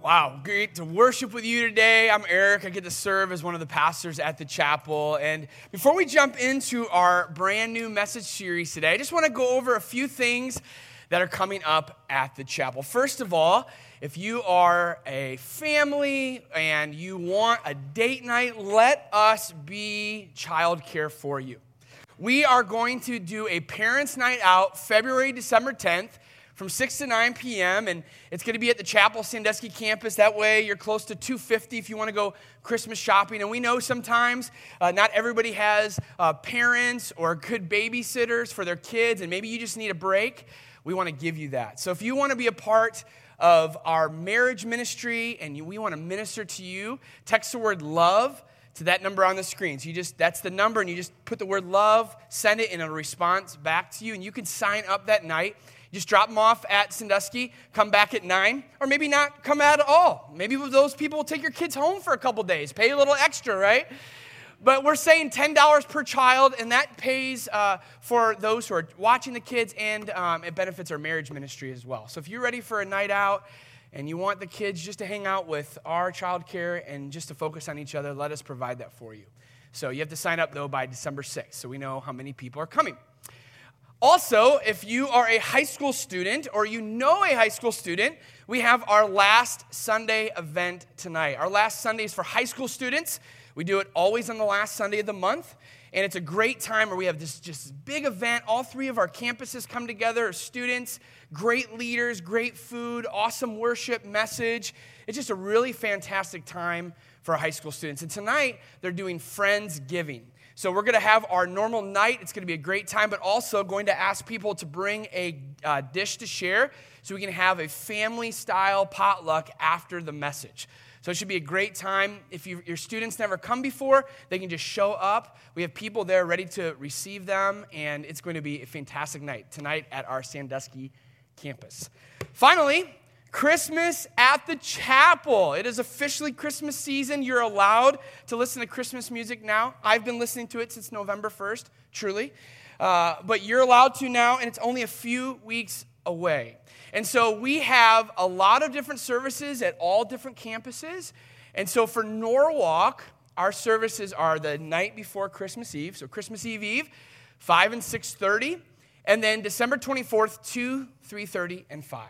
Wow, great to worship with you today. I'm Eric. I get to serve as one of the pastors at the chapel. And before we jump into our brand new message series today, I just want to go over a few things that are coming up at the chapel. First of all, if you are a family and you want a date night, let us be childcare for you. We are going to do a parents' night out February, December 10th from 6 to 9 p.m. and it's going to be at the Chapel Sandusky campus. That way you're close to 250 if you want to go Christmas shopping. And we know sometimes uh, not everybody has uh, parents or good babysitters for their kids and maybe you just need a break. We want to give you that. So if you want to be a part of our marriage ministry and we want to minister to you, text the word love to that number on the screen. So you just that's the number and you just put the word love, send it in a response back to you and you can sign up that night just drop them off at Sandusky, come back at 9, or maybe not come at all. Maybe those people will take your kids home for a couple days, pay a little extra, right? But we're saying $10 per child, and that pays uh, for those who are watching the kids, and um, it benefits our marriage ministry as well. So if you're ready for a night out and you want the kids just to hang out with our child care and just to focus on each other, let us provide that for you. So you have to sign up, though, by December 6th, so we know how many people are coming. Also, if you are a high school student or you know a high school student, we have our last Sunday event tonight. Our last Sunday is for high school students. We do it always on the last Sunday of the month. And it's a great time where we have this just big event. All three of our campuses come together, students, great leaders, great food, awesome worship, message. It's just a really fantastic time for high school students. And tonight, they're doing Friends Giving. So we're going to have our normal night. It's going to be a great time, but also going to ask people to bring a uh, dish to share so we can have a family style potluck after the message. So it should be a great time. If you, your students never come before, they can just show up. We have people there ready to receive them, and it's going to be a fantastic night tonight at our Sandusky campus. Finally, Christmas at the chapel. It is officially Christmas season. You're allowed to listen to Christmas music now. I've been listening to it since November 1st, truly. Uh, but you're allowed to now, and it's only a few weeks away. And so we have a lot of different services at all different campuses. And so for Norwalk, our services are the night before Christmas Eve, so Christmas Eve Eve, 5 and 6:30, and then December 24th, 2, 3:30, and 5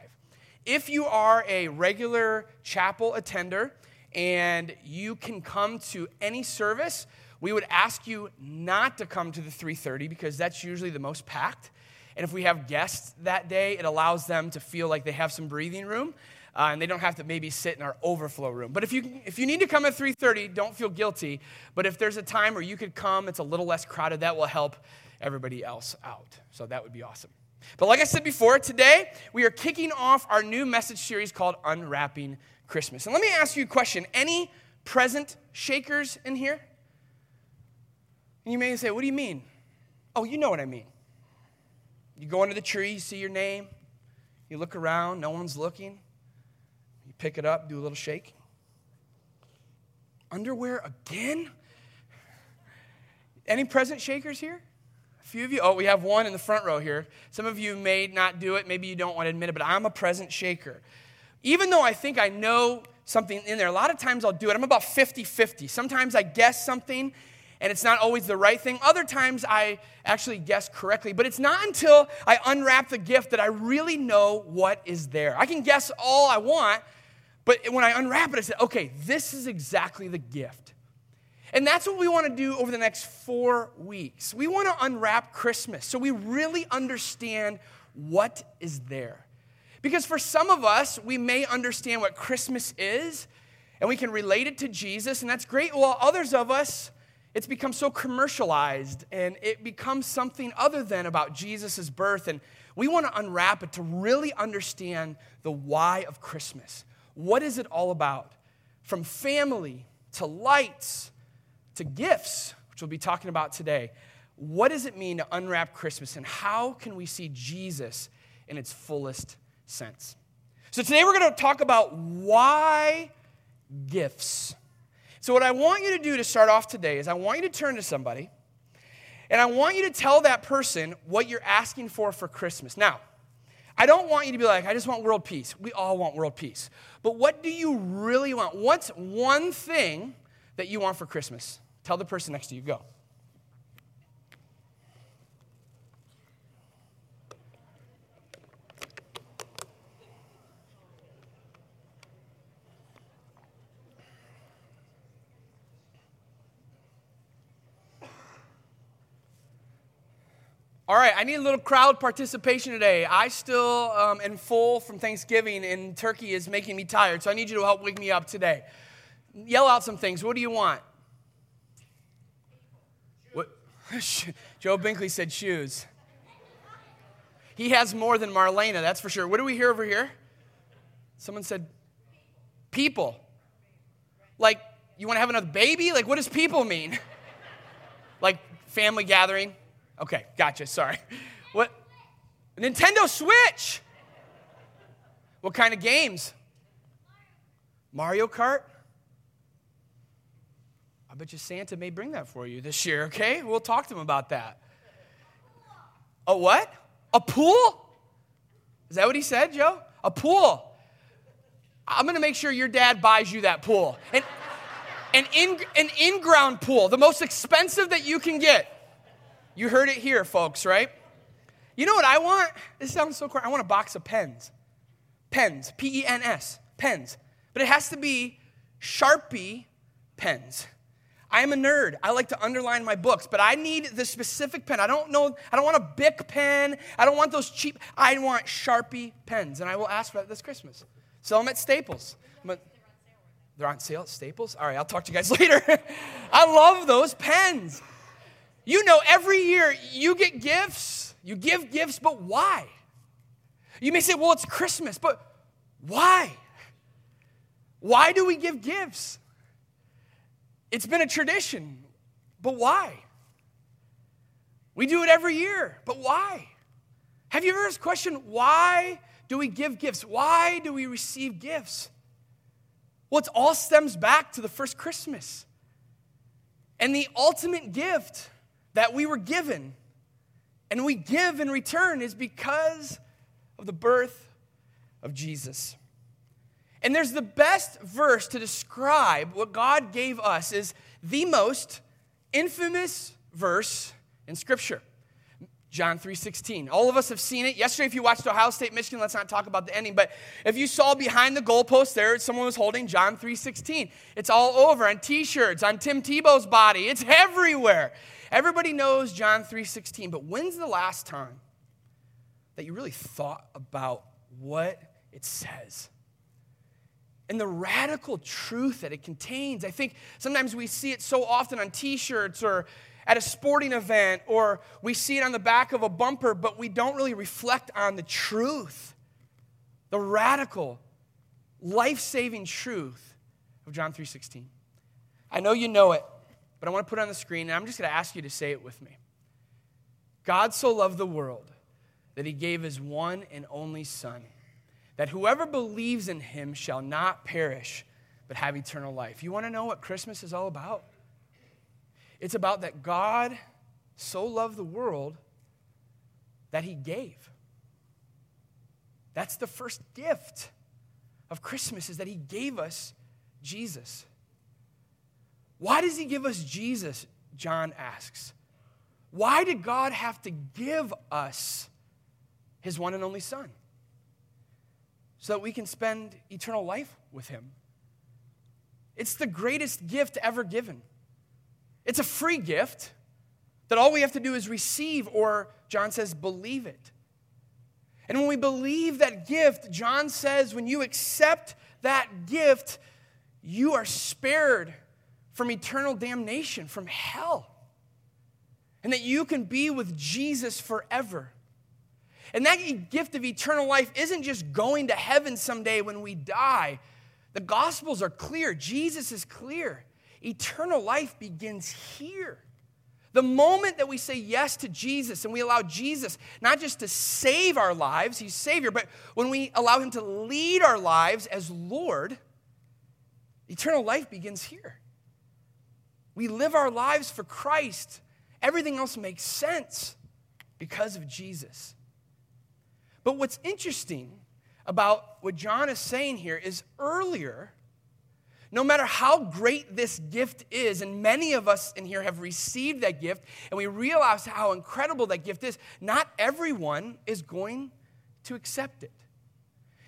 if you are a regular chapel attender and you can come to any service, we would ask you not to come to the 3:30 because that's usually the most packed. And if we have guests that day, it allows them to feel like they have some breathing room. Uh, and they don't have to maybe sit in our overflow room. But if you, if you need to come at 3.30, don't feel guilty. But if there's a time where you could come, it's a little less crowded, that will help everybody else out. So that would be awesome. But like I said before, today we are kicking off our new message series called Unwrapping Christmas. And let me ask you a question. Any present shakers in here? And you may say, What do you mean? Oh, you know what I mean. You go under the tree, you see your name, you look around, no one's looking. You pick it up, do a little shake. Underwear again? Any present shakers here? Few of you, oh, we have one in the front row here. Some of you may not do it. Maybe you don't want to admit it, but I'm a present shaker. Even though I think I know something in there, a lot of times I'll do it. I'm about 50 50. Sometimes I guess something and it's not always the right thing. Other times I actually guess correctly, but it's not until I unwrap the gift that I really know what is there. I can guess all I want, but when I unwrap it, I say, okay, this is exactly the gift. And that's what we want to do over the next four weeks. We want to unwrap Christmas so we really understand what is there. Because for some of us, we may understand what Christmas is and we can relate it to Jesus, and that's great. While others of us, it's become so commercialized and it becomes something other than about Jesus' birth. And we want to unwrap it to really understand the why of Christmas. What is it all about? From family to lights to gifts, which we'll be talking about today. What does it mean to unwrap Christmas, and how can we see Jesus in its fullest sense? So, today we're going to talk about why gifts. So, what I want you to do to start off today is I want you to turn to somebody and I want you to tell that person what you're asking for for Christmas. Now, I don't want you to be like, I just want world peace. We all want world peace. But what do you really want? What's one thing that you want for Christmas? Tell the person next to you, go. All right, I need a little crowd participation today. I still um, am full from Thanksgiving, and turkey is making me tired, so I need you to help wake me up today. Yell out some things. What do you want? What? Joe Binkley said shoes. He has more than Marlena, that's for sure. What do we hear over here? Someone said people. Like, you want to have another baby? Like, what does people mean? like, family gathering? Okay, gotcha. Sorry. What? Nintendo Switch. What kind of games? Mario Kart? I bet you Santa may bring that for you this year, okay? We'll talk to him about that. A what? A pool? Is that what he said, Joe? A pool. I'm gonna make sure your dad buys you that pool. An, an, in, an in-ground pool, the most expensive that you can get. You heard it here, folks, right? You know what I want? This sounds so cool. I want a box of pens. Pens, P E N S, pens. But it has to be Sharpie pens. I am a nerd. I like to underline my books, but I need the specific pen. I don't know, I don't want a Bic pen. I don't want those cheap, I want Sharpie pens. And I will ask for that this Christmas. Sell them at Staples. But they're on sale at Staples? All right, I'll talk to you guys later. I love those pens. You know, every year you get gifts, you give gifts, but why? You may say, well, it's Christmas, but why? Why do we give gifts? It's been a tradition, but why? We do it every year, but why? Have you ever asked the question, why do we give gifts? Why do we receive gifts? Well, it all stems back to the first Christmas. And the ultimate gift that we were given and we give in return is because of the birth of Jesus. And there's the best verse to describe what God gave us is the most infamous verse in scripture. John 3:16. All of us have seen it. Yesterday if you watched Ohio State Michigan, let's not talk about the ending, but if you saw behind the goalpost there someone was holding John 3:16. It's all over on t-shirts, on Tim Tebow's body. It's everywhere. Everybody knows John 3:16, but when's the last time that you really thought about what it says? And the radical truth that it contains. I think sometimes we see it so often on t-shirts or at a sporting event or we see it on the back of a bumper, but we don't really reflect on the truth. The radical, life-saving truth of John 3:16. I know you know it but I want to put it on the screen, and I'm just going to ask you to say it with me. God so loved the world that he gave his one and only Son, that whoever believes in him shall not perish, but have eternal life. You want to know what Christmas is all about? It's about that God so loved the world that he gave. That's the first gift of Christmas is that he gave us Jesus. Why does he give us Jesus? John asks. Why did God have to give us his one and only Son? So that we can spend eternal life with him. It's the greatest gift ever given. It's a free gift that all we have to do is receive, or John says, believe it. And when we believe that gift, John says, when you accept that gift, you are spared from eternal damnation, from hell. And that you can be with Jesus forever. And that gift of eternal life isn't just going to heaven someday when we die. The Gospels are clear, Jesus is clear. Eternal life begins here. The moment that we say yes to Jesus and we allow Jesus not just to save our lives, He's Savior, but when we allow Him to lead our lives as Lord, eternal life begins here. We live our lives for Christ. Everything else makes sense because of Jesus. But what's interesting about what John is saying here is earlier, no matter how great this gift is, and many of us in here have received that gift, and we realize how incredible that gift is, not everyone is going to accept it.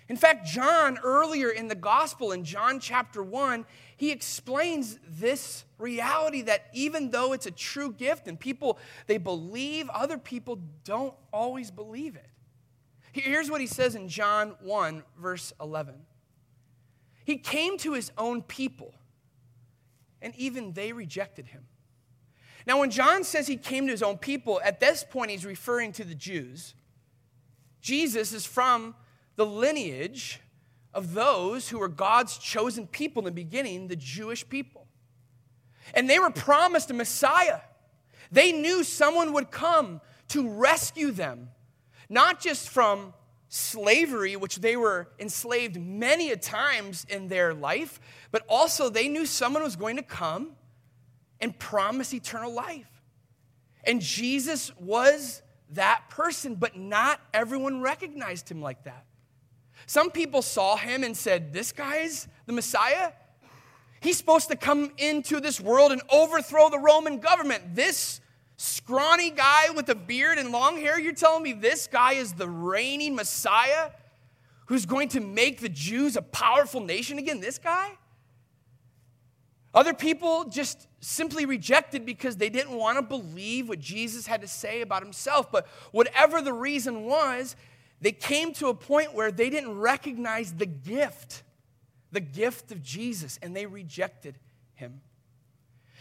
In fact, John, earlier in the gospel, in John chapter 1, he explains this reality that even though it's a true gift and people, they believe, other people don't always believe it. Here's what he says in John 1, verse 11. He came to his own people, and even they rejected him. Now, when John says he came to his own people, at this point he's referring to the Jews. Jesus is from the lineage of those who were God's chosen people in the beginning, the Jewish people. And they were promised a Messiah. They knew someone would come to rescue them not just from slavery, which they were enslaved many a times in their life, but also they knew someone was going to come and promise eternal life. And Jesus was that person, but not everyone recognized him like that. Some people saw him and said, This guy's the Messiah. He's supposed to come into this world and overthrow the Roman government. This scrawny guy with a beard and long hair, you're telling me this guy is the reigning Messiah who's going to make the Jews a powerful nation again? This guy? Other people just simply rejected because they didn't want to believe what Jesus had to say about himself. But whatever the reason was, they came to a point where they didn't recognize the gift, the gift of Jesus, and they rejected him.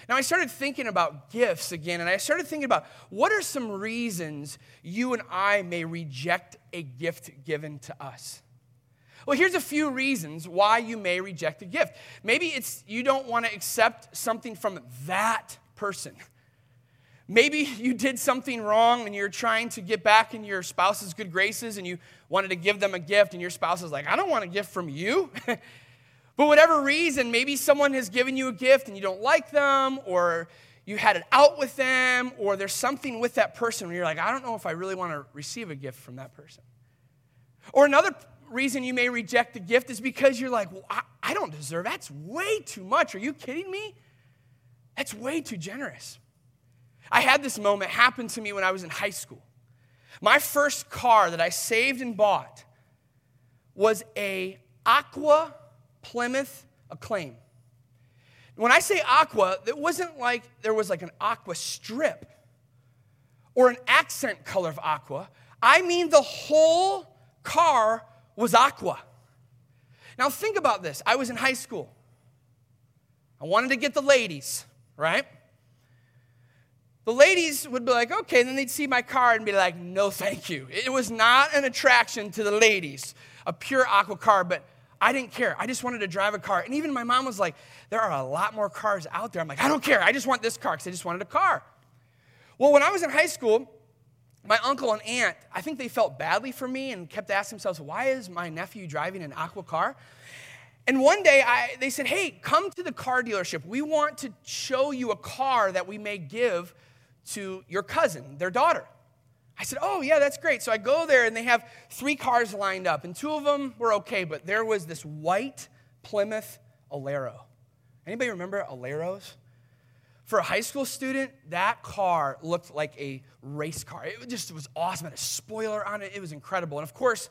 Now, I started thinking about gifts again, and I started thinking about what are some reasons you and I may reject a gift given to us? Well, here's a few reasons why you may reject a gift. Maybe it's you don't want to accept something from that person. Maybe you did something wrong and you're trying to get back in your spouse's good graces and you wanted to give them a gift, and your spouse is like, I don't want a gift from you. But whatever reason, maybe someone has given you a gift and you don't like them, or you had it out with them, or there's something with that person where you're like, I don't know if I really want to receive a gift from that person. Or another reason you may reject the gift is because you're like, well, I, I don't deserve That's way too much. Are you kidding me? That's way too generous. I had this moment happen to me when I was in high school. My first car that I saved and bought was a Aqua Plymouth Acclaim. When I say aqua, it wasn't like there was like an aqua strip or an accent color of aqua. I mean, the whole car was aqua. Now, think about this. I was in high school. I wanted to get the ladies, right? The ladies would be like, okay, then they'd see my car and be like, no, thank you. It was not an attraction to the ladies, a pure aqua car, but I didn't care. I just wanted to drive a car. And even my mom was like, there are a lot more cars out there. I'm like, I don't care. I just want this car because I just wanted a car. Well, when I was in high school, my uncle and aunt, I think they felt badly for me and kept asking themselves, why is my nephew driving an aqua car? And one day I, they said, hey, come to the car dealership. We want to show you a car that we may give to your cousin, their daughter. I said, Oh, yeah, that's great. So I go there and they have three cars lined up, and two of them were okay, but there was this white Plymouth Alero. Anybody remember Aleros? For a high school student, that car looked like a race car. It just was awesome. It had a spoiler on it. It was incredible. And of course,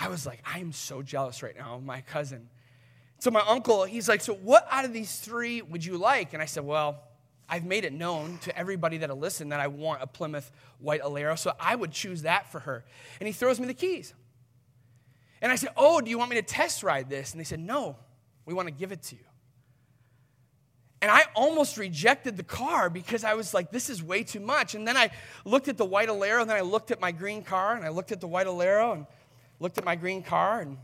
I was like, I am so jealous right now of my cousin. So my uncle, he's like, So what out of these three would you like? And I said, Well, I've made it known to everybody that'll listen that I want a Plymouth White Alero, so I would choose that for her. And he throws me the keys. And I said, Oh, do you want me to test ride this? And they said, No, we want to give it to you. And I almost rejected the car because I was like, this is way too much. And then I looked at the white Alero, and then I looked at my green car, and I looked at the white Alero, and looked at my green car, and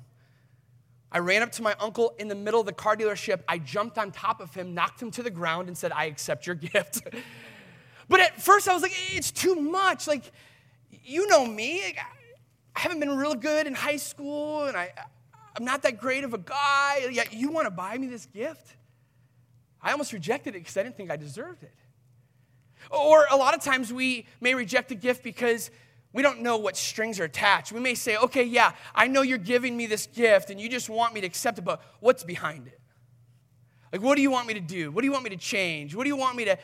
I ran up to my uncle in the middle of the car dealership. I jumped on top of him, knocked him to the ground, and said, I accept your gift. but at first, I was like, it's too much. Like, you know me. I haven't been real good in high school, and I, I'm not that great of a guy. Yet you want to buy me this gift? I almost rejected it because I didn't think I deserved it. Or a lot of times we may reject a gift because we don't know what strings are attached. We may say, okay, yeah, I know you're giving me this gift and you just want me to accept it, but what's behind it? Like, what do you want me to do? What do you want me to change? What do you want me to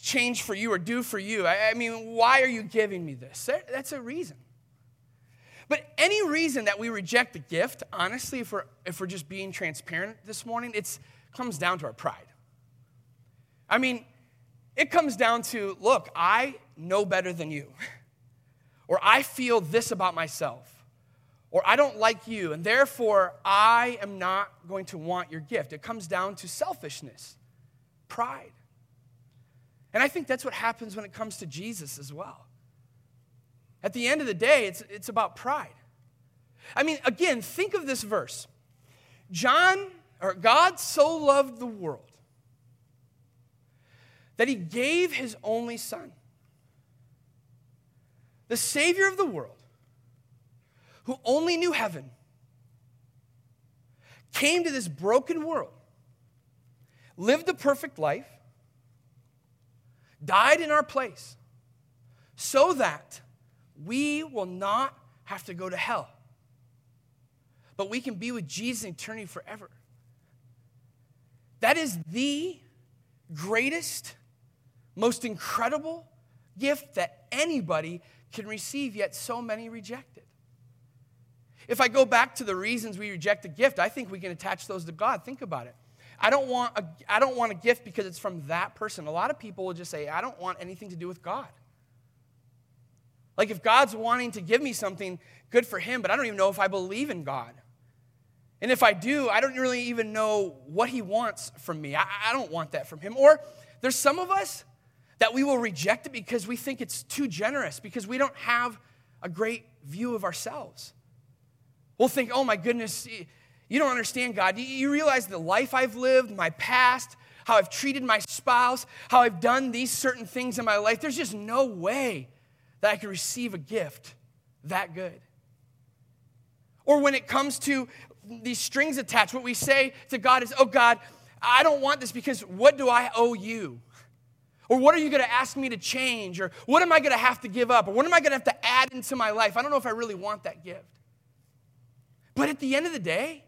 change for you or do for you? I, I mean, why are you giving me this? That's a reason. But any reason that we reject the gift, honestly, if we're, if we're just being transparent this morning, it comes down to our pride. I mean, it comes down to look, I know better than you. or I feel this about myself, or I don't like you, and therefore I am not going to want your gift. It comes down to selfishness, pride. And I think that's what happens when it comes to Jesus as well. At the end of the day, it's, it's about pride. I mean, again, think of this verse John, or God so loved the world that he gave his only son the Savior of the world, who only knew heaven, came to this broken world, lived a perfect life, died in our place, so that we will not have to go to hell, but we can be with Jesus in eternity forever. That is the greatest, most incredible gift that anybody can receive, yet so many reject it. If I go back to the reasons we reject a gift, I think we can attach those to God. Think about it. I don't want a, I don't want a gift because it's from that person. A lot of people will just say, I don't want anything to do with God. Like if God's wanting to give me something, good for him, but I don't even know if I believe in God. And if I do, I don't really even know what he wants from me. I, I don't want that from him. Or there's some of us that we will reject it because we think it's too generous, because we don't have a great view of ourselves. We'll think, oh my goodness, you don't understand God. You realize the life I've lived, my past, how I've treated my spouse, how I've done these certain things in my life. There's just no way that I could receive a gift that good. Or when it comes to these strings attached, what we say to God is, oh God, I don't want this because what do I owe you? Or what are you going to ask me to change? Or what am I going to have to give up? Or what am I going to have to add into my life? I don't know if I really want that gift. But at the end of the day,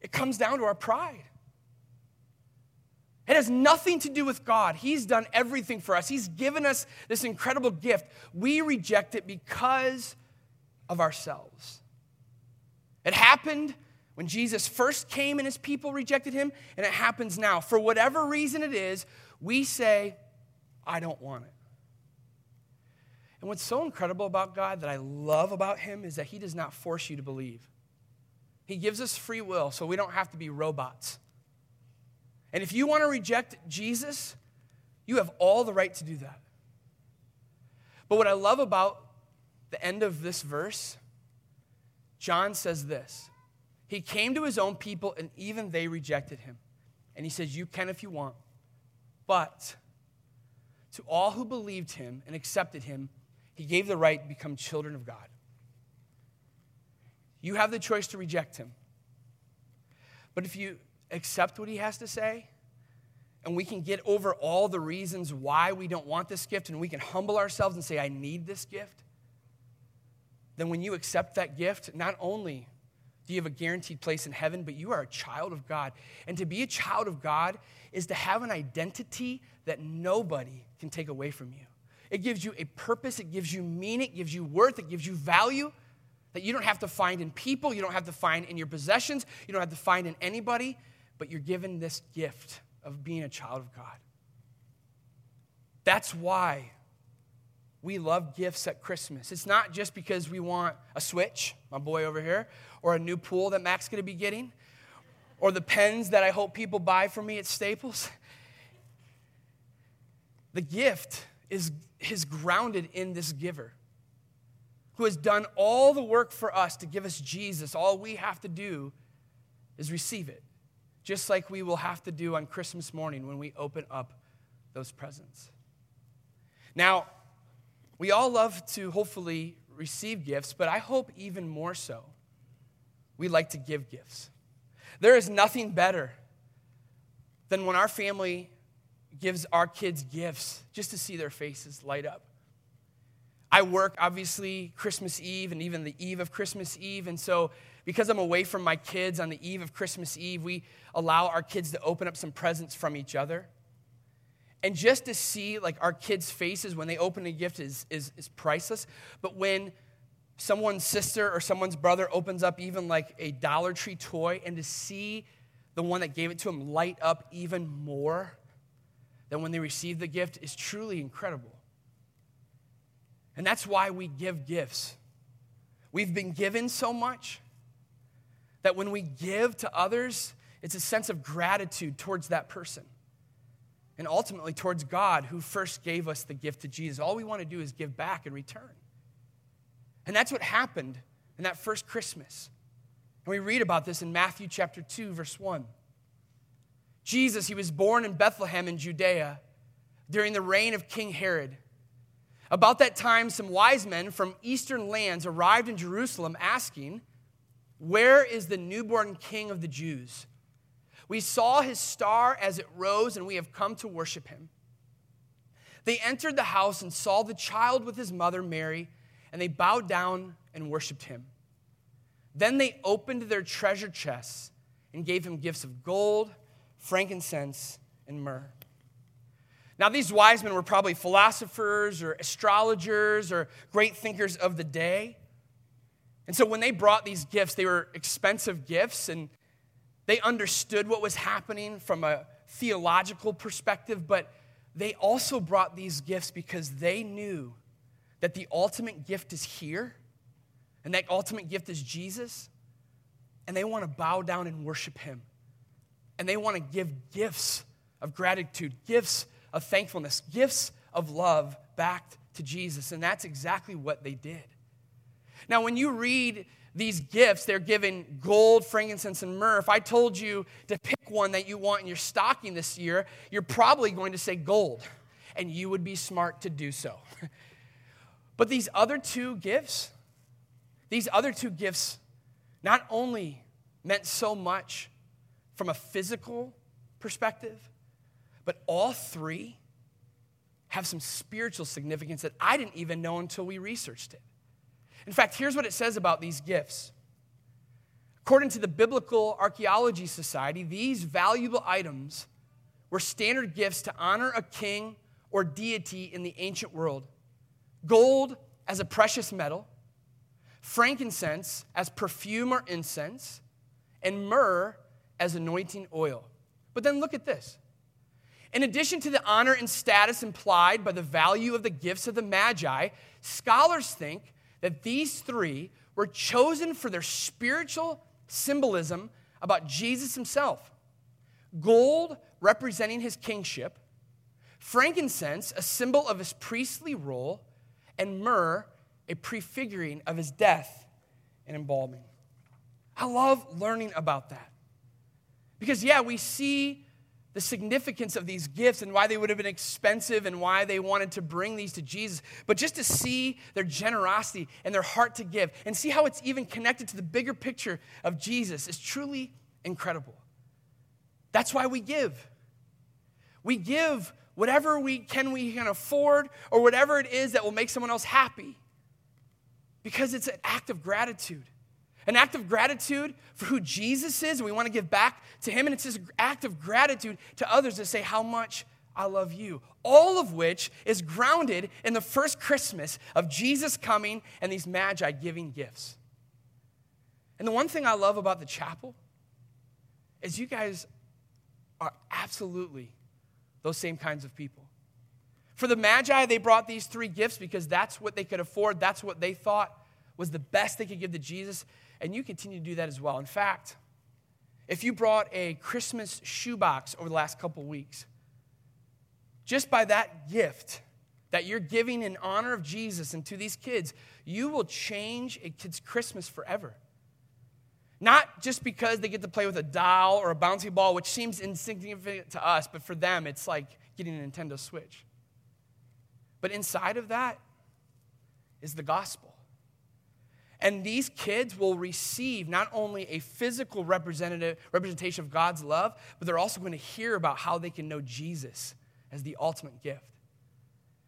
it comes down to our pride. It has nothing to do with God. He's done everything for us, He's given us this incredible gift. We reject it because of ourselves. It happened when Jesus first came and his people rejected him, and it happens now. For whatever reason it is, we say, I don't want it. And what's so incredible about God that I love about Him is that He does not force you to believe. He gives us free will so we don't have to be robots. And if you want to reject Jesus, you have all the right to do that. But what I love about the end of this verse, John says this He came to His own people, and even they rejected Him. And He says, You can if you want. But to all who believed him and accepted him, he gave the right to become children of God. You have the choice to reject him. But if you accept what he has to say, and we can get over all the reasons why we don't want this gift, and we can humble ourselves and say, I need this gift, then when you accept that gift, not only do you have a guaranteed place in heaven, but you are a child of God. And to be a child of God is to have an identity that nobody can take away from you. It gives you a purpose, it gives you meaning, it gives you worth, it gives you value that you don't have to find in people, you don't have to find in your possessions, you don't have to find in anybody, but you're given this gift of being a child of God. That's why we love gifts at Christmas. It's not just because we want a Switch, my boy over here, or a new pool that Mac's gonna be getting, or the pens that I hope people buy for me at Staples. The gift is, is grounded in this giver who has done all the work for us to give us Jesus. All we have to do is receive it, just like we will have to do on Christmas morning when we open up those presents. Now, we all love to hopefully receive gifts, but I hope even more so, we like to give gifts. There is nothing better than when our family gives our kids gifts just to see their faces light up. I work, obviously, Christmas Eve and even the eve of Christmas Eve. And so, because I'm away from my kids on the eve of Christmas Eve, we allow our kids to open up some presents from each other. And just to see like our kids' faces when they open a gift is, is, is priceless. But when someone's sister or someone's brother opens up even like a Dollar Tree toy and to see the one that gave it to them light up even more than when they received the gift is truly incredible. And that's why we give gifts. We've been given so much that when we give to others, it's a sense of gratitude towards that person and ultimately towards God who first gave us the gift to Jesus. All we want to do is give back in return. And that's what happened in that first Christmas. And we read about this in Matthew chapter 2, verse 1. Jesus, he was born in Bethlehem in Judea during the reign of King Herod. About that time, some wise men from eastern lands arrived in Jerusalem asking, Where is the newborn king of the Jews? We saw his star as it rose, and we have come to worship him. They entered the house and saw the child with his mother Mary, and they bowed down and worshiped him. Then they opened their treasure chests and gave him gifts of gold, frankincense, and myrrh. Now, these wise men were probably philosophers or astrologers or great thinkers of the day. And so when they brought these gifts, they were expensive gifts, and they understood what was happening from a theological perspective, but they also brought these gifts because they knew that the ultimate gift is here, and that ultimate gift is Jesus, and they want to bow down and worship Him. And they want to give gifts of gratitude, gifts of thankfulness, gifts of love back to Jesus. And that's exactly what they did. Now, when you read these gifts, they're given gold, frankincense, and myrrh. If I told you to pick one that you want in your stocking this year, you're probably going to say gold, and you would be smart to do so. But these other two gifts, these other two gifts not only meant so much from a physical perspective, but all three have some spiritual significance that I didn't even know until we researched it. In fact, here's what it says about these gifts. According to the Biblical Archaeology Society, these valuable items were standard gifts to honor a king or deity in the ancient world. Gold as a precious metal, frankincense as perfume or incense, and myrrh as anointing oil. But then look at this in addition to the honor and status implied by the value of the gifts of the Magi, scholars think that these three were chosen for their spiritual symbolism about Jesus himself. Gold representing his kingship, frankincense, a symbol of his priestly role, and myrrh, a prefiguring of his death and embalming. I love learning about that. Because, yeah, we see the significance of these gifts and why they would have been expensive and why they wanted to bring these to Jesus, but just to see their generosity and their heart to give and see how it's even connected to the bigger picture of Jesus is truly incredible. That's why we give. We give whatever we can we can afford or whatever it is that will make someone else happy because it's an act of gratitude an act of gratitude for who Jesus is, and we want to give back to Him. And it's this act of gratitude to others to say how much I love you. All of which is grounded in the first Christmas of Jesus coming and these magi giving gifts. And the one thing I love about the chapel is you guys are absolutely those same kinds of people. For the Magi, they brought these three gifts because that's what they could afford, that's what they thought was the best they could give to Jesus. And you continue to do that as well. In fact, if you brought a Christmas shoebox over the last couple weeks, just by that gift that you're giving in honor of Jesus and to these kids, you will change a kid's Christmas forever. Not just because they get to play with a doll or a bouncy ball, which seems insignificant to us, but for them, it's like getting a Nintendo Switch. But inside of that is the gospel. And these kids will receive not only a physical representative, representation of God's love, but they're also going to hear about how they can know Jesus as the ultimate gift.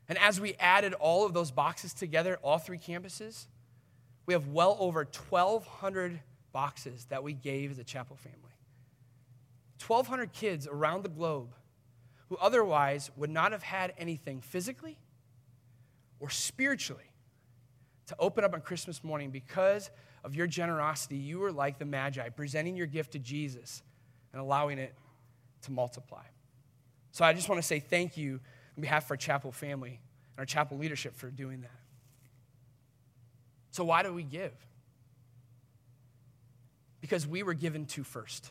And as we added all of those boxes together, all three campuses, we have well over 1,200 boxes that we gave as a chapel family. 1,200 kids around the globe who otherwise would not have had anything physically or spiritually to open up on Christmas morning because of your generosity. You were like the Magi, presenting your gift to Jesus and allowing it to multiply. So I just want to say thank you on behalf of our chapel family and our chapel leadership for doing that. So, why do we give? Because we were given to first.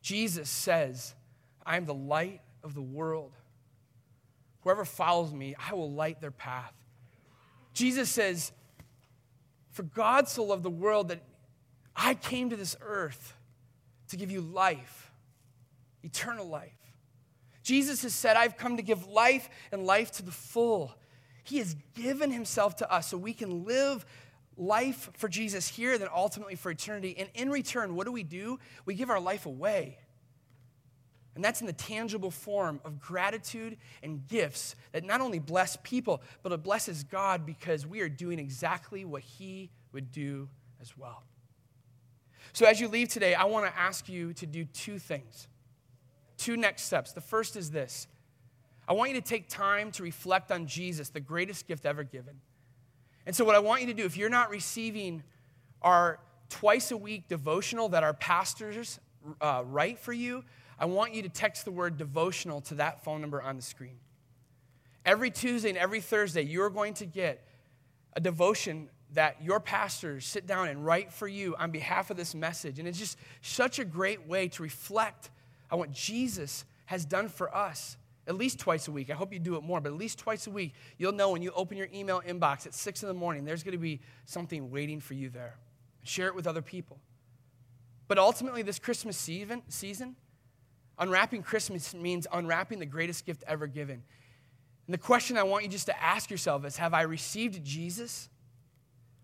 Jesus says, I am the light of the world. Whoever follows me, I will light their path. Jesus says, For God so loved the world that I came to this earth to give you life, eternal life. Jesus has said, I've come to give life and life to the full. He has given himself to us so we can live life for Jesus here, then ultimately for eternity. And in return, what do we do? We give our life away. And that's in the tangible form of gratitude and gifts that not only bless people, but it blesses God because we are doing exactly what He would do as well. So, as you leave today, I want to ask you to do two things, two next steps. The first is this I want you to take time to reflect on Jesus, the greatest gift ever given. And so, what I want you to do, if you're not receiving our twice a week devotional that our pastors uh, write for you, I want you to text the word devotional to that phone number on the screen. Every Tuesday and every Thursday, you're going to get a devotion that your pastors sit down and write for you on behalf of this message. And it's just such a great way to reflect on what Jesus has done for us at least twice a week. I hope you do it more, but at least twice a week, you'll know when you open your email inbox at 6 in the morning, there's going to be something waiting for you there. Share it with other people. But ultimately, this Christmas season, season Unwrapping Christmas means unwrapping the greatest gift ever given. And the question I want you just to ask yourself is Have I received Jesus?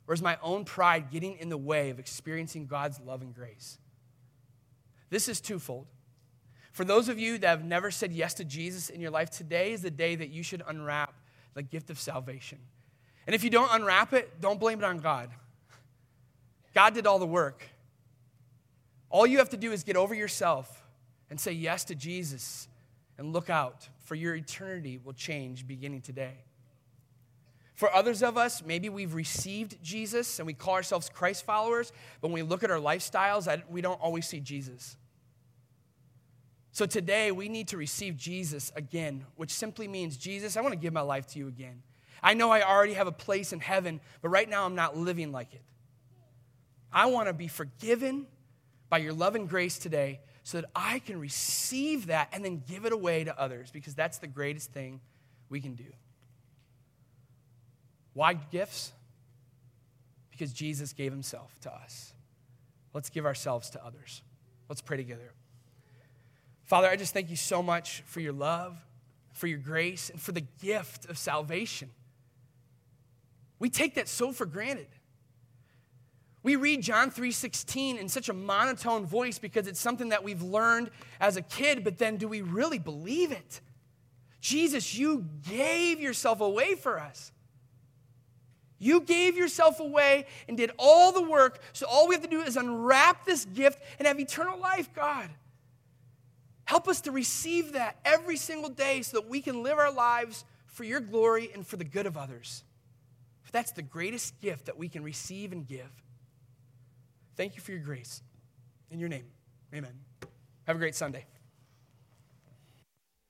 Or is my own pride getting in the way of experiencing God's love and grace? This is twofold. For those of you that have never said yes to Jesus in your life, today is the day that you should unwrap the gift of salvation. And if you don't unwrap it, don't blame it on God. God did all the work. All you have to do is get over yourself and say yes to Jesus and look out, for your eternity will change beginning today. For others of us, maybe we've received Jesus and we call ourselves Christ followers, but when we look at our lifestyles, we don't always see Jesus. So today, we need to receive Jesus again, which simply means, Jesus, I want to give my life to you again. I know I already have a place in heaven, but right now I'm not living like it. I want to be forgiven by your love and grace today so that I can receive that and then give it away to others because that's the greatest thing we can do. Why gifts? Because Jesus gave himself to us. Let's give ourselves to others. Let's pray together. Father, I just thank you so much for your love, for your grace, and for the gift of salvation. We take that so for granted. We read John 3:16 in such a monotone voice because it's something that we've learned as a kid, but then do we really believe it? Jesus, you gave yourself away for us. You gave yourself away and did all the work, so all we have to do is unwrap this gift and have eternal life, God. Help us to receive that every single day so that we can live our lives for your glory and for the good of others. That's the greatest gift that we can receive and give. Thank you for your grace. In your name, amen. Have a great Sunday.